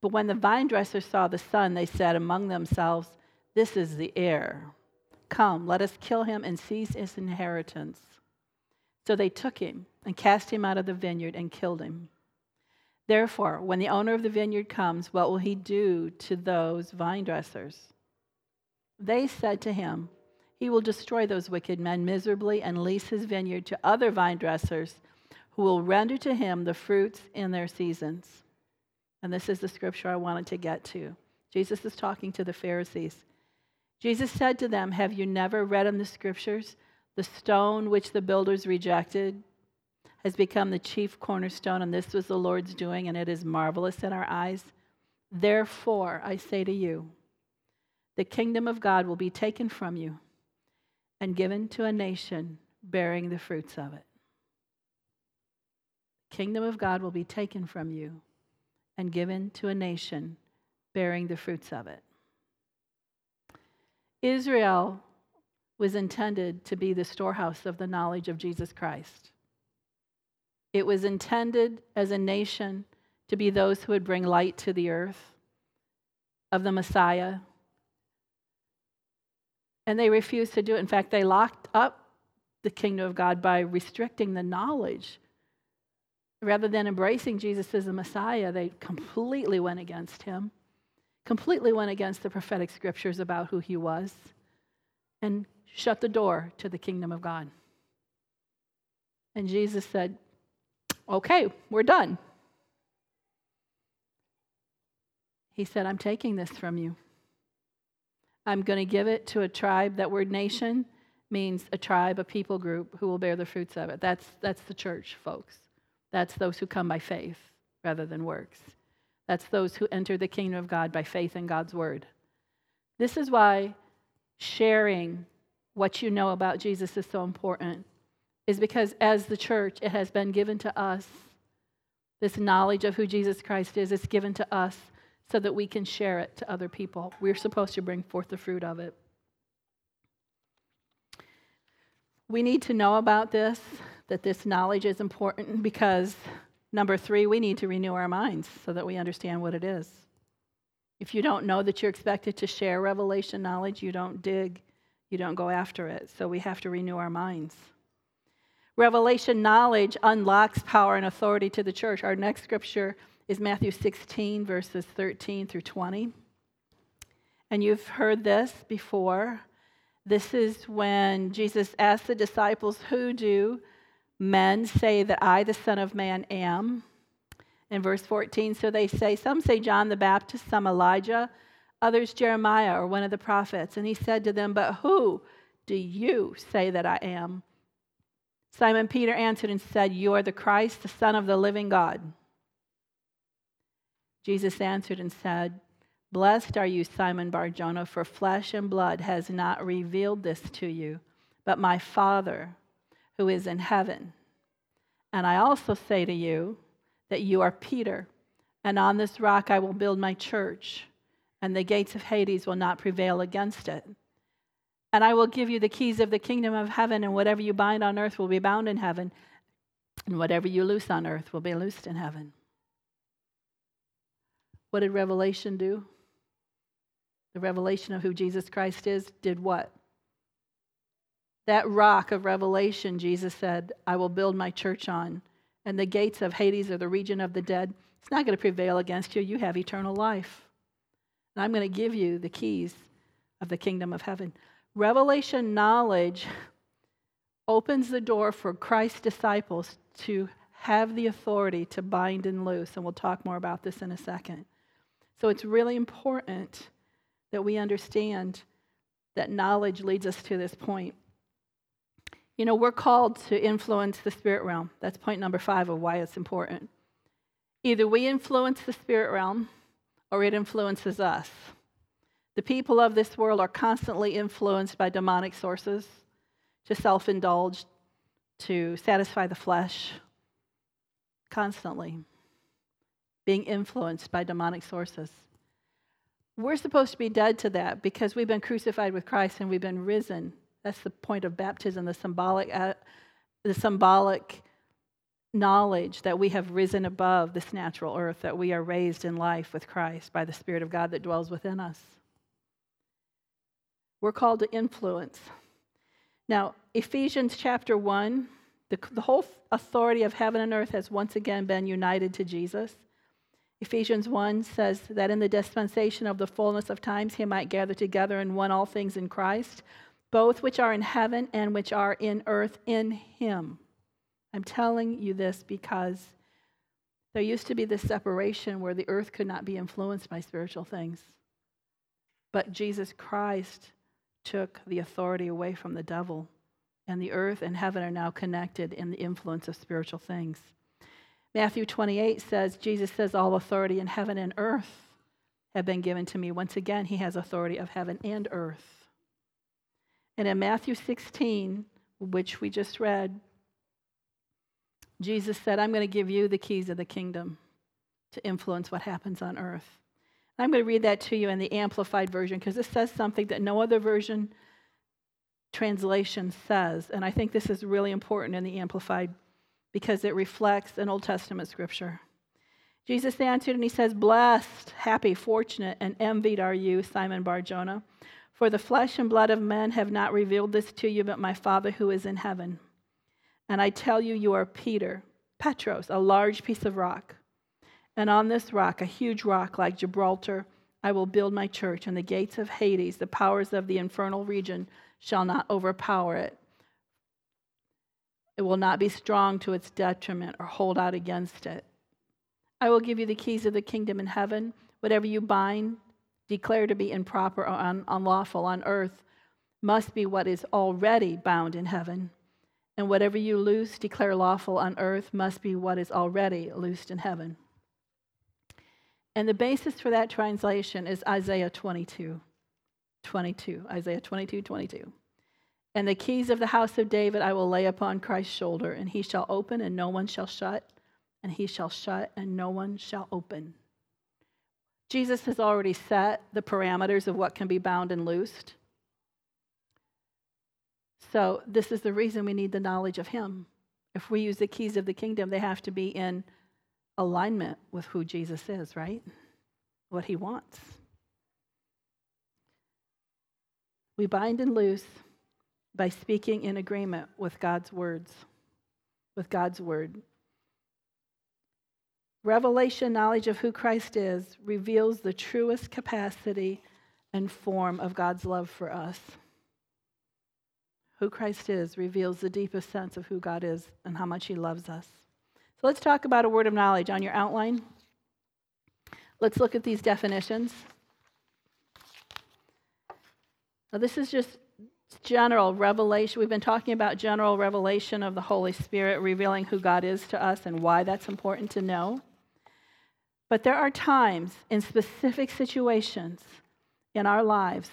But when the vine dressers saw the son, they said among themselves, This is the heir. Come, let us kill him and seize his inheritance. So they took him and cast him out of the vineyard and killed him. Therefore, when the owner of the vineyard comes, what will he do to those vine dressers? They said to him, He will destroy those wicked men miserably and lease his vineyard to other vine dressers who will render to him the fruits in their seasons. And this is the scripture I wanted to get to. Jesus is talking to the Pharisees. Jesus said to them, Have you never read in the scriptures the stone which the builders rejected? Has become the chief cornerstone, and this was the Lord's doing, and it is marvelous in our eyes. Therefore, I say to you, the kingdom of God will be taken from you and given to a nation bearing the fruits of it. kingdom of God will be taken from you and given to a nation bearing the fruits of it. Israel was intended to be the storehouse of the knowledge of Jesus Christ. It was intended as a nation to be those who would bring light to the earth of the Messiah. And they refused to do it. In fact, they locked up the kingdom of God by restricting the knowledge. Rather than embracing Jesus as the Messiah, they completely went against him, completely went against the prophetic scriptures about who he was, and shut the door to the kingdom of God. And Jesus said, Okay, we're done. He said, I'm taking this from you. I'm going to give it to a tribe. That word nation means a tribe, a people group who will bear the fruits of it. That's, that's the church, folks. That's those who come by faith rather than works. That's those who enter the kingdom of God by faith in God's word. This is why sharing what you know about Jesus is so important, is because as the church, it has been given to us. This knowledge of who Jesus Christ is, it's given to us so that we can share it to other people. We're supposed to bring forth the fruit of it. We need to know about this, that this knowledge is important because, number three, we need to renew our minds so that we understand what it is. If you don't know that you're expected to share revelation knowledge, you don't dig, you don't go after it. So we have to renew our minds. Revelation knowledge unlocks power and authority to the church. Our next scripture is Matthew 16, verses 13 through 20. And you've heard this before. This is when Jesus asked the disciples, Who do men say that I, the Son of Man, am? In verse 14, so they say, Some say John the Baptist, some Elijah, others Jeremiah or one of the prophets. And he said to them, But who do you say that I am? Simon Peter answered and said, You are the Christ, the Son of the living God. Jesus answered and said, Blessed are you, Simon Barjona, for flesh and blood has not revealed this to you, but my Father who is in heaven. And I also say to you that you are Peter, and on this rock I will build my church, and the gates of Hades will not prevail against it. And I will give you the keys of the kingdom of heaven, and whatever you bind on earth will be bound in heaven, and whatever you loose on earth will be loosed in heaven. What did Revelation do? The revelation of who Jesus Christ is did what? That rock of revelation, Jesus said, I will build my church on. And the gates of Hades or the region of the dead, it's not going to prevail against you. You have eternal life. And I'm going to give you the keys of the kingdom of heaven. Revelation knowledge opens the door for Christ's disciples to have the authority to bind and loose. And we'll talk more about this in a second. So it's really important that we understand that knowledge leads us to this point. You know, we're called to influence the spirit realm. That's point number five of why it's important. Either we influence the spirit realm or it influences us. The people of this world are constantly influenced by demonic sources to self indulge, to satisfy the flesh, constantly being influenced by demonic sources. We're supposed to be dead to that because we've been crucified with Christ and we've been risen. That's the point of baptism, the symbolic, uh, the symbolic knowledge that we have risen above this natural earth, that we are raised in life with Christ by the Spirit of God that dwells within us. We're called to influence. Now, Ephesians chapter 1, the, the whole authority of heaven and earth has once again been united to Jesus. Ephesians 1 says that in the dispensation of the fullness of times he might gather together in one all things in Christ, both which are in heaven and which are in earth in him. I'm telling you this because there used to be this separation where the earth could not be influenced by spiritual things. But Jesus Christ took the authority away from the devil, and the earth and heaven are now connected in the influence of spiritual things. Matthew 28 says, Jesus says, All authority in heaven and earth have been given to me. Once again, he has authority of heaven and earth. And in Matthew 16, which we just read, Jesus said, I'm going to give you the keys of the kingdom to influence what happens on earth. I'm going to read that to you in the Amplified Version because this says something that no other version translation says. And I think this is really important in the Amplified because it reflects an Old Testament scripture. Jesus answered and he says, Blessed, happy, fortunate, and envied are you, Simon Barjona, for the flesh and blood of men have not revealed this to you, but my Father who is in heaven. And I tell you, you are Peter, Petros, a large piece of rock. And on this rock, a huge rock like Gibraltar, I will build my church, and the gates of Hades, the powers of the infernal region, shall not overpower it. It will not be strong to its detriment or hold out against it. I will give you the keys of the kingdom in heaven. Whatever you bind, declare to be improper or un- unlawful on earth, must be what is already bound in heaven. And whatever you loose, declare lawful on earth, must be what is already loosed in heaven. And the basis for that translation is Isaiah 22. 22. Isaiah 22, 22. And the keys of the house of David I will lay upon Christ's shoulder, and he shall open, and no one shall shut, and he shall shut, and no one shall open. Jesus has already set the parameters of what can be bound and loosed. So, this is the reason we need the knowledge of him. If we use the keys of the kingdom, they have to be in alignment with who Jesus is, right? What he wants. We bind and loose by speaking in agreement with God's words, with God's word. Revelation knowledge of who Christ is reveals the truest capacity and form of God's love for us. Who Christ is reveals the deepest sense of who God is and how much He loves us. So let's talk about a word of knowledge on your outline. Let's look at these definitions. Now, this is just general revelation. We've been talking about general revelation of the Holy Spirit, revealing who God is to us and why that's important to know. But there are times in specific situations in our lives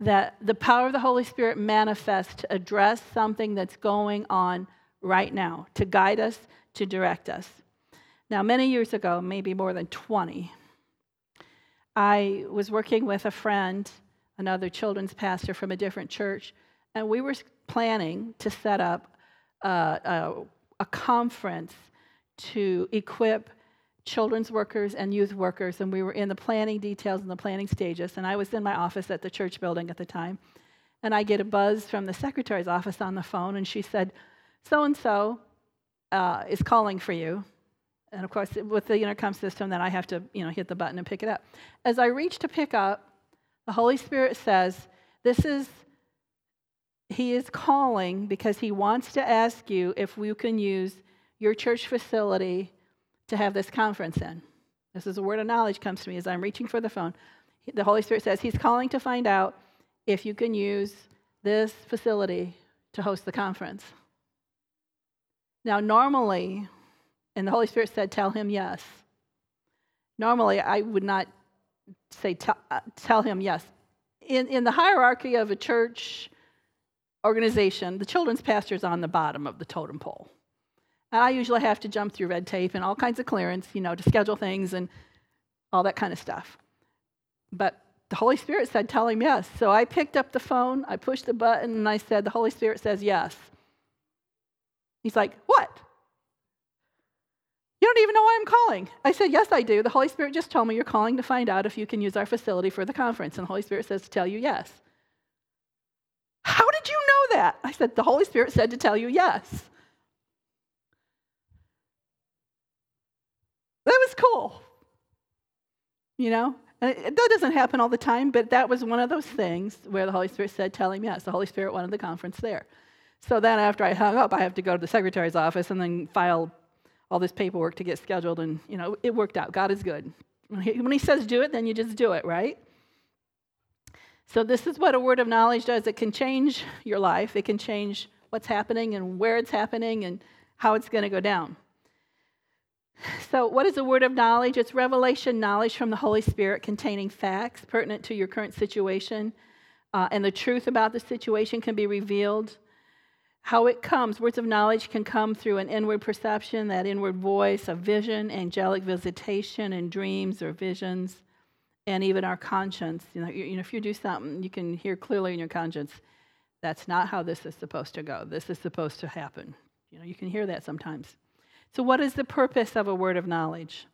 that the power of the Holy Spirit manifests to address something that's going on right now to guide us, to direct us. Now, many years ago, maybe more than 20, I was working with a friend, another children's pastor from a different church, and we were planning to set up a, a, a conference to equip children's workers and youth workers, and we were in the planning details and the planning stages. And I was in my office at the church building at the time, and I get a buzz from the secretary's office on the phone, and she said, so and so is calling for you. And of course, with the intercom system, then I have to, you know, hit the button and pick it up. As I reach to pick up, the Holy Spirit says, "This is." He is calling because he wants to ask you if we can use your church facility to have this conference in. This is a word of knowledge comes to me as I'm reaching for the phone. The Holy Spirit says he's calling to find out if you can use this facility to host the conference. Now, normally, and the Holy Spirit said, tell him yes. Normally, I would not say, tell, uh, him yes. In, in the hierarchy of a church organization, the children's pastor is on the bottom of the totem pole. And I usually have to jump through red tape and all kinds of clearance, you know, to schedule things and all that kind of stuff. But the Holy Spirit said, tell him yes. So I picked up the phone, I pushed the button, and I said, the Holy Spirit says yes. He's like, What? You don't even know why I'm calling. I said, Yes, I do. The Holy Spirit just told me you're calling to find out if you can use our facility for the conference. And the Holy Spirit says to tell you yes. How did you know that? I said, The Holy Spirit said to tell you yes. That was cool. You know? And that doesn't happen all the time, but that was one of those things where the Holy Spirit said, Tell him yes. The Holy Spirit wanted the conference there. So then after I hung up, I have to go to the secretary's office and then file all this paperwork to get scheduled. And, you know, it worked out. God is good. When he, when he says do it, then you just do it, right? So this is what a word of knowledge does. It can change your life. It can change what's happening and where it's happening and how it's going to go down. So, what is a word of knowledge? It's revelation knowledge from the Holy Spirit containing facts pertinent to your current situation, uh, and the truth about the situation can be revealed how it comes. Words of knowledge can come through an inward perception, that inward voice, a vision, angelic visitation and dreams or visions, and even our conscience. You know, you know, if you do something, you can hear clearly in your conscience, that's not how this is supposed to go. This is supposed to happen. You know, you can hear that sometimes. So, what is the purpose of a word of knowledge?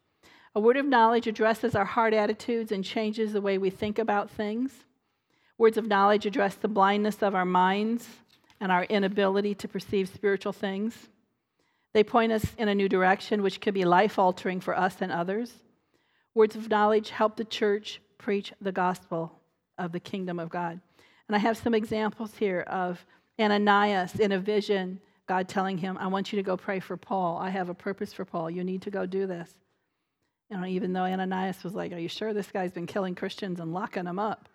A word of knowledge addresses our heart attitudes and changes the way we think about things. Words of knowledge address the blindness of our minds and our inability to perceive spiritual things. They point us in a new direction, which could be life altering for us and others. Words of knowledge help the church preach the gospel of the kingdom of God. And I have some examples here of Ananias in a vision, God telling him, I want you to go pray for Paul. I have a purpose for Paul. You need to go do this. Know, even though Ananias was like, Are you sure this guy's been killing Christians and locking them up?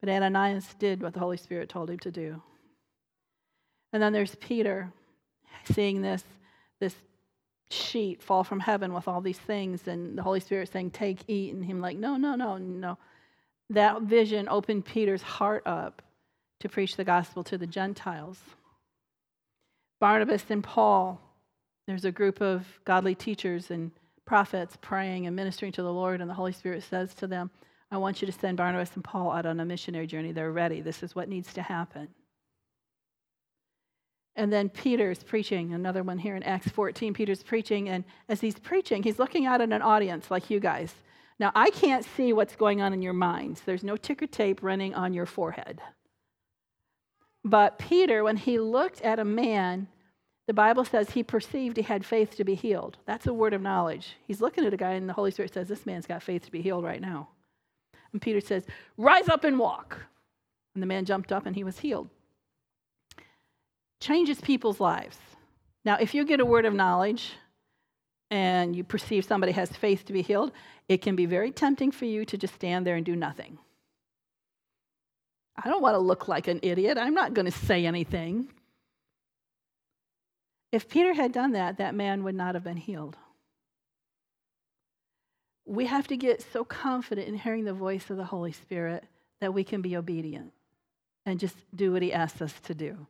But Ananias did what the Holy Spirit told him to do. And then there's Peter seeing this, this sheet fall from heaven with all these things, and the Holy Spirit saying, Take, eat. And him like, No, no, no, no. That vision opened Peter's heart up to preach the gospel to the Gentiles. Barnabas and Paul, there's a group of godly teachers and prophets praying and ministering to the Lord, and the Holy Spirit says to them, I want you to send Barnabas and Paul out on a missionary journey. They're ready. This is what needs to happen. And then Peter's preaching, another one here in Acts 14. Peter's preaching, and as he's preaching, he's looking out at an audience like you guys. Now, I can't see what's going on in your minds. There's no ticker tape running on your forehead. But Peter, when he looked at a man, the Bible says he perceived he had faith to be healed. That's a word of knowledge. He's looking at a guy, and the Holy Spirit says, This man's got faith to be healed right now. And Peter says, Rise up and walk. And the man jumped up and he was healed changes people's lives. Now, if you get a word of knowledge and you perceive somebody has faith to be healed, it can be very tempting for you to just stand there and do nothing. I don't want to look like an idiot. I'm not going to say anything. If Peter had done that, that man would not have been healed. We have to get so confident in hearing the voice of the Holy Spirit that we can be obedient and just do what he asks us to do.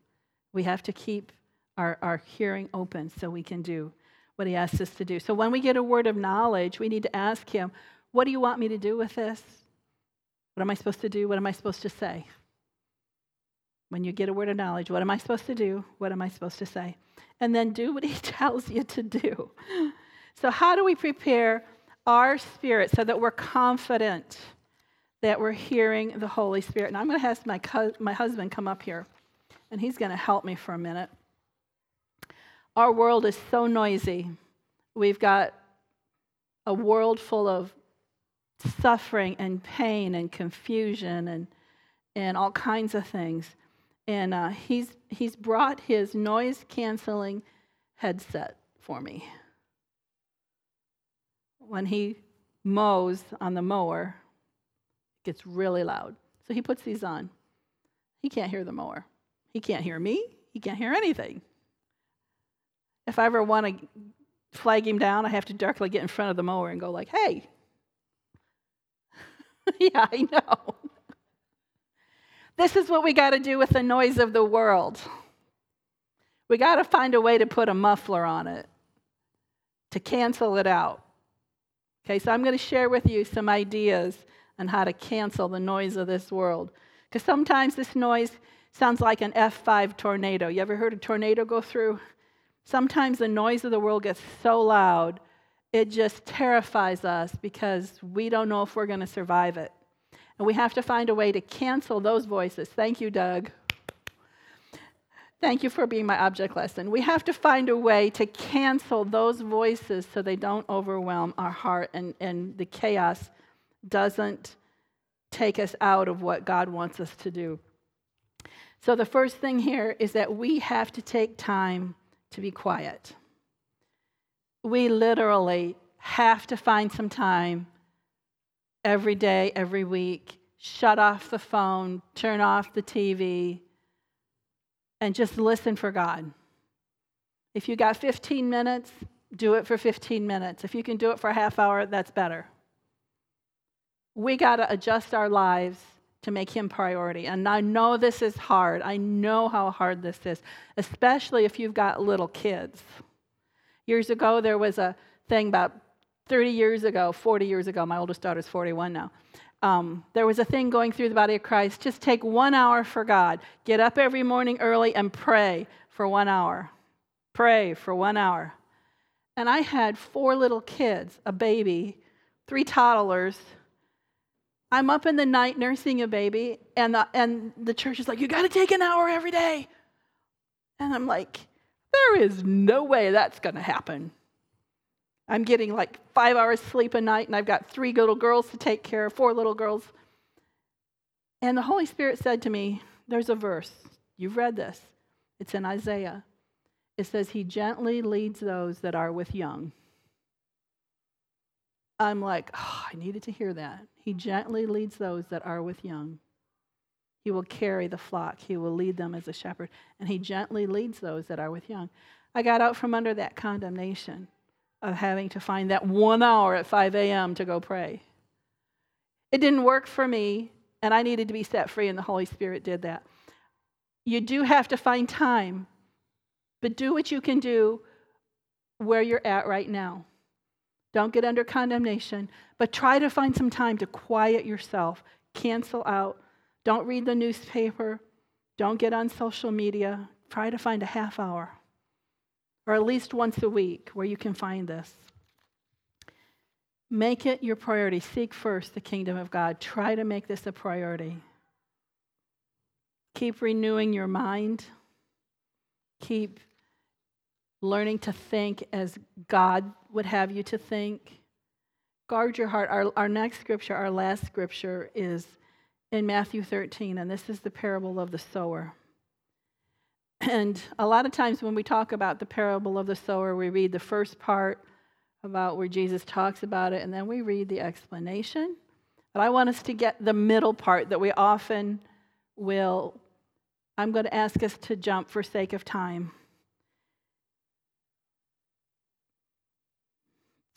We have to keep our, our hearing open so we can do what he asks us to do. So when we get a word of knowledge, we need to ask him, What do you want me to do with this? What am I supposed to do? What am I supposed to say? When you get a word of knowledge, what am I supposed to do? What am I supposed to say? And then do what he [LAUGHS] tells you to do. So, how do we prepare our spirit so that we're confident that we're hearing the Holy Spirit? And I'm going to have my, my husband come up here and he's going to help me for a minute. Our world is so noisy. We've got a world full of suffering and pain and confusion and, and all kinds of things. And uh, he's, he's brought his noise canceling headset for me. When he mows on the mower, it gets really loud. So he puts these on. He can't hear the mower. He can't hear me, he can't hear anything. If I ever want to flag him down, I have to directly get in front of the mower and go like, "Hey." [LAUGHS] yeah, I know. this is what we got to do with the noise of the world. We got to find a way to put a muffler on it to cancel it out. Okay, so I'm going to share with you some ideas on how to cancel the noise of this world. Because sometimes this noise Sounds like an F5 tornado. You ever heard a tornado go through? Sometimes the noise of the world gets so loud, it just terrifies us because we don't know if we're going to survive it. And we have to find a way to cancel those voices. Thank you, Doug. Thank you for being my object lesson. We have to find a way to cancel those voices so they don't overwhelm our heart and, and the chaos doesn't take us out of what God wants us to do. So, the first thing here is that we have to take time to be quiet. We literally have to find some time every day, every week, shut off the phone, turn off the TV, and just listen for God. If you got 15 minutes, do it for 15 minutes. If you can do it for a half hour, that's better. We got to adjust our lives to make Him priority. And I know this is hard. I know how hard this is, especially if you've got little kids. Years ago, there was a thing about 30 years ago, 40 years ago, my oldest daughter's 41 now. Um, there was a thing going through the body of Christ. Just take one hour for God. Get up every morning early and pray for one hour. Pray for one hour. And I had four little kids, a baby, three toddlers. I'm up in the night nursing a baby, and the, and the church is like, You got to take an hour every day. And I'm like, There is no way that's going to happen. I'm getting like five hours sleep a night, and I've got three little girls to take care of, four little girls. And the Holy Spirit said to me, There's a verse. You've read this. It's in Isaiah. It says, He gently leads those that are with young. I'm like, oh, I needed to hear that. He gently leads those that are with young. He will carry the flock, He will lead them as a shepherd, and He gently leads those that are with young. I got out from under that condemnation of having to find that one hour at 5 a.m. to go pray. It didn't work for me, and I needed to be set free, and the Holy Spirit did that. You do have to find time, but do what you can do where you're at right now. Don't get under condemnation, but try to find some time to quiet yourself, cancel out. Don't read the newspaper. Don't get on social media. Try to find a half hour or at least once a week where you can find this. Make it your priority. Seek first the kingdom of God. Try to make this a priority. Keep renewing your mind. Keep learning to think as God would have you to think. Guard your heart. Our, our next scripture, our last scripture, is in Matthew 13, and this is the parable of the sower. And a lot of times when we talk about the parable of the sower, we read the first part about where Jesus talks about it, and then we read the explanation. But I want us to get the middle part that we often will. I'm going to ask us to jump for sake of time.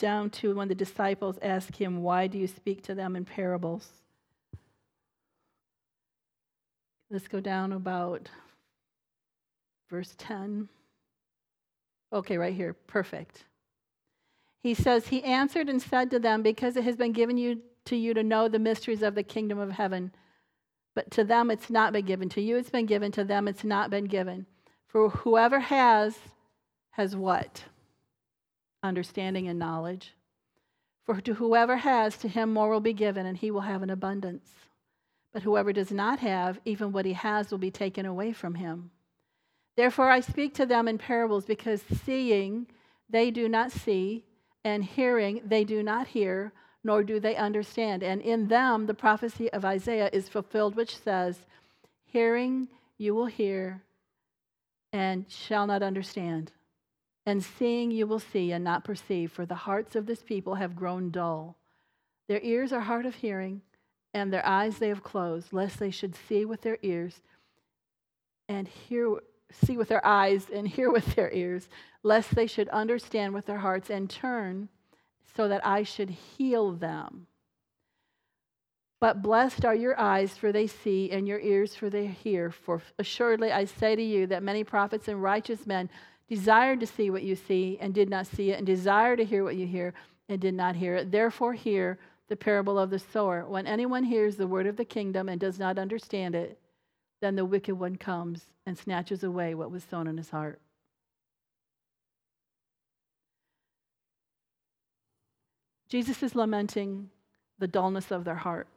Down to when the disciples ask him, Why do you speak to them in parables? Let's go down about verse 10. Okay, right here. Perfect. He says, He answered and said to them, Because it has been given you to you to know the mysteries of the kingdom of heaven. But to them it's not been given. To you it's been given. To them it's not been given. For whoever has, has what? Understanding and knowledge. For to whoever has, to him more will be given, and he will have an abundance. But whoever does not have, even what he has will be taken away from him. Therefore, I speak to them in parables because seeing they do not see, and hearing they do not hear, nor do they understand. And in them, the prophecy of Isaiah is fulfilled, which says, Hearing you will hear and shall not understand, and seeing you will see and not perceive, for the hearts of this people have grown dull. Their ears are hard of hearing, and their eyes they have closed, lest they should see with their ears and hear see with their eyes and [LAUGHS] hear with their ears, lest they should understand with their hearts and turn so that I should heal them. But blessed are your eyes, for they see, and your ears, for they hear. For assuredly I say to you that many prophets and righteous men desired to see what you see and did not see it, and desired to hear what you hear and did not hear it. Therefore, hear the parable of the sower. When anyone hears the word of the kingdom and does not understand it, then the wicked one comes and snatches away what was sown in his heart. Jesus is lamenting the dullness of their heart.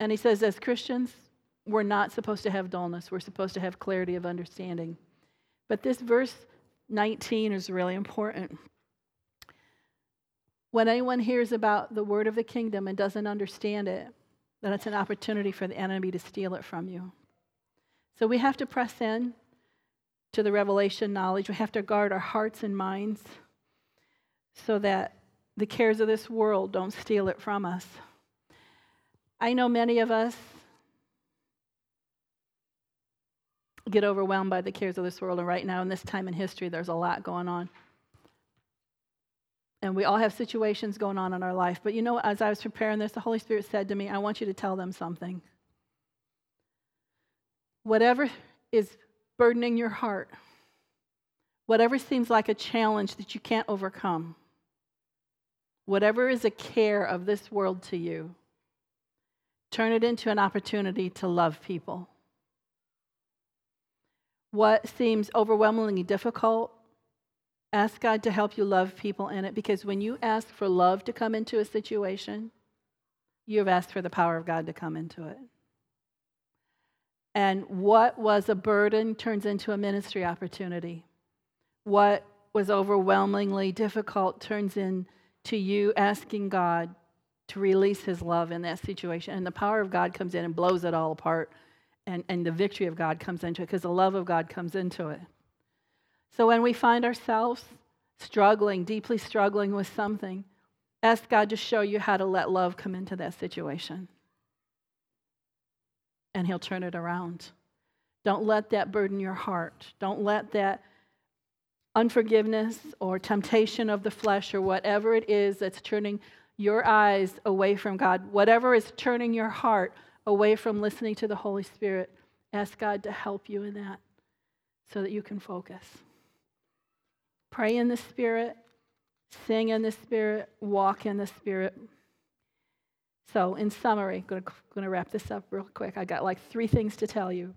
And he says, as Christians, we're not supposed to have dullness, we're supposed to have clarity of understanding. But this verse 19 is really important. When anyone hears about the word of the kingdom and doesn't understand it, then it's an opportunity for the enemy to steal it from you. So we have to press in to the revelation knowledge. We have to guard our hearts and minds so that the cares of this world don't steal it from us. I know many of us get overwhelmed by the cares of this world, and right now, in this time in history, there's a lot going on. And we all have situations going on in our life. But you know, as I was preparing this, the Holy Spirit said to me, I want you to tell them something. Whatever is burdening your heart, whatever seems like a challenge that you can't overcome, whatever is a care of this world to you, turn it into an opportunity to love people. What seems overwhelmingly difficult, ask God to help you love people in it because when you ask for love to come into a situation, you have asked for the power of God to come into it. And what was a burden turns into a ministry opportunity. What was overwhelmingly difficult turns into you asking God to release his love in that situation. And the power of God comes in and blows it all apart. And, and the victory of God comes into it because the love of God comes into it. So when we find ourselves struggling, deeply struggling with something, ask God to show you how to let love come into that situation and He'll turn it around. Don't let that burden your heart. Don't let that unforgiveness or temptation of the flesh or whatever it is that's turning your eyes away from God, whatever is turning your heart away from listening to the Holy Spirit, ask God to help you in that so that you can focus. Pray in the Spirit, sing in the Spirit, walk in the Spirit. So, in summary, I'm going to wrap this up real quick. I got like three things to tell you.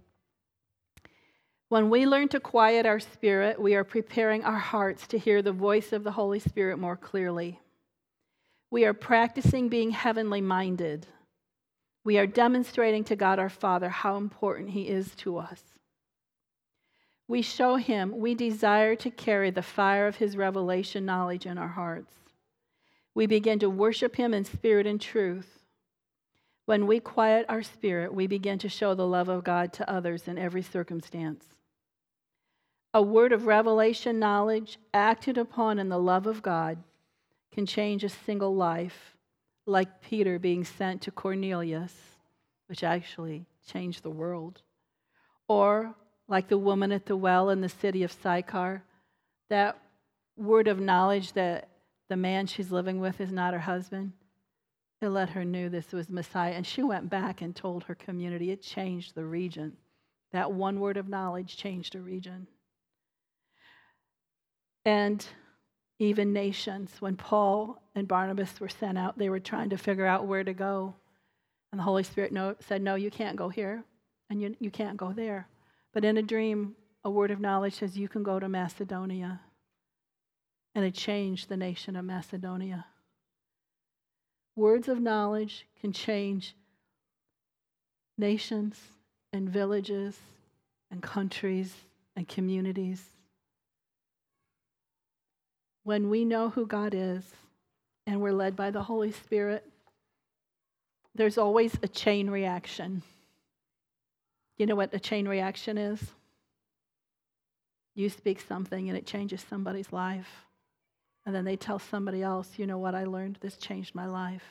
When we learn to quiet our spirit, we are preparing our hearts to hear the voice of the Holy Spirit more clearly. We are practicing being heavenly minded. We are demonstrating to God our Father how important He is to us. We show Him we desire to carry the fire of His revelation knowledge in our hearts. We begin to worship Him in spirit and truth. When we quiet our spirit, we begin to show the love of God to others in every circumstance. A word of revelation knowledge acted upon in the love of God can change a single life, like Peter being sent to Cornelius, which actually changed the world. Or like the woman at the well in the city of Sychar, that word of knowledge that the man she's living with is not her husband it let her knew this was Messiah. And she went back and told her community. It changed the region. That one word of knowledge changed a region. And even nations. When Paul and Barnabas were sent out, they were trying to figure out where to go. And the Holy Spirit no, said, No, you can't go here, and you, you can't go there. But in a dream, a word of knowledge says, You can go to Macedonia. And it changed the nation of Macedonia. Words of knowledge can change nations and villages and countries and communities. When we know who God is and we're led by the Holy Spirit, there's always a chain reaction. You know what a chain reaction is? You speak something and it changes somebody's life. And then they tell somebody else, you know what I learned? This changed my life.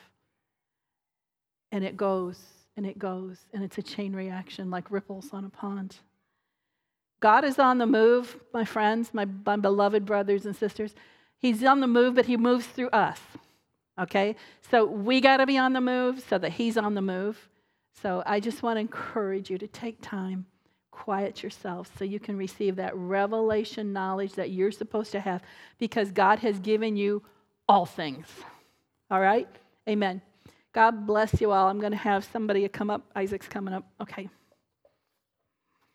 And it goes and it goes, and it's a chain reaction like ripples on a pond. God is on the move, my friends, my, beloved brothers and sisters. He's on the move, but He moves through us. Okay? So we got to be on the move so that He's on the move. So I just want to encourage you to take time quiet yourself so you can receive that revelation knowledge that you're supposed to have because God has given you all things. All right? Amen. God bless you all. I'm going to have somebody come up. Isaac's coming up. Okay.